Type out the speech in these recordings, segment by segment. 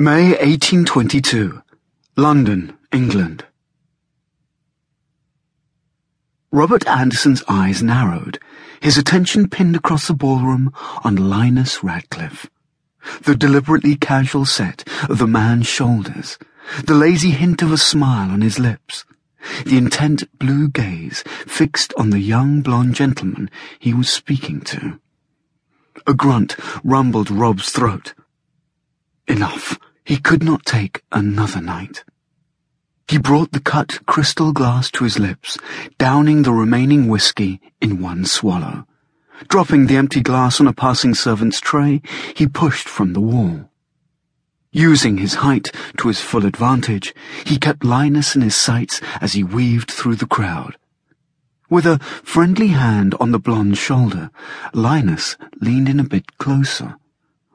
May 1822, London, England. Robert Anderson's eyes narrowed, his attention pinned across the ballroom on Linus Radcliffe. The deliberately casual set of the man's shoulders, the lazy hint of a smile on his lips, the intent blue gaze fixed on the young blonde gentleman he was speaking to. A grunt rumbled Rob's throat. Enough. He could not take another night. He brought the cut crystal glass to his lips, downing the remaining whiskey in one swallow. Dropping the empty glass on a passing servant's tray, he pushed from the wall. Using his height to his full advantage, he kept Linus in his sights as he weaved through the crowd. With a friendly hand on the blonde's shoulder, Linus leaned in a bit closer.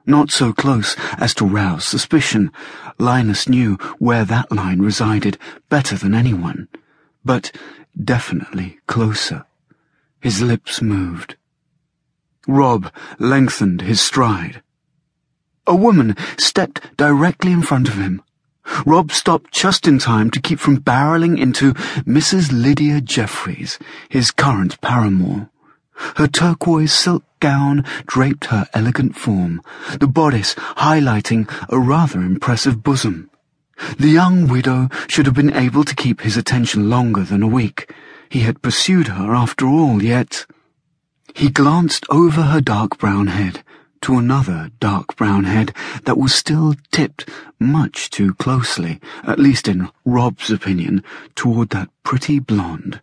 Not so close as to rouse suspicion. Linus knew where that line resided better than anyone, but definitely closer. His lips moved. Rob lengthened his stride. A woman stepped directly in front of him. Rob stopped just in time to keep from barreling into Mrs. Lydia Jeffreys, his current paramour. Her turquoise silk gown draped her elegant form, the bodice highlighting a rather impressive bosom. The young widow should have been able to keep his attention longer than a week. He had pursued her after all, yet... He glanced over her dark brown head to another dark brown head that was still tipped much too closely, at least in Rob's opinion, toward that pretty blonde.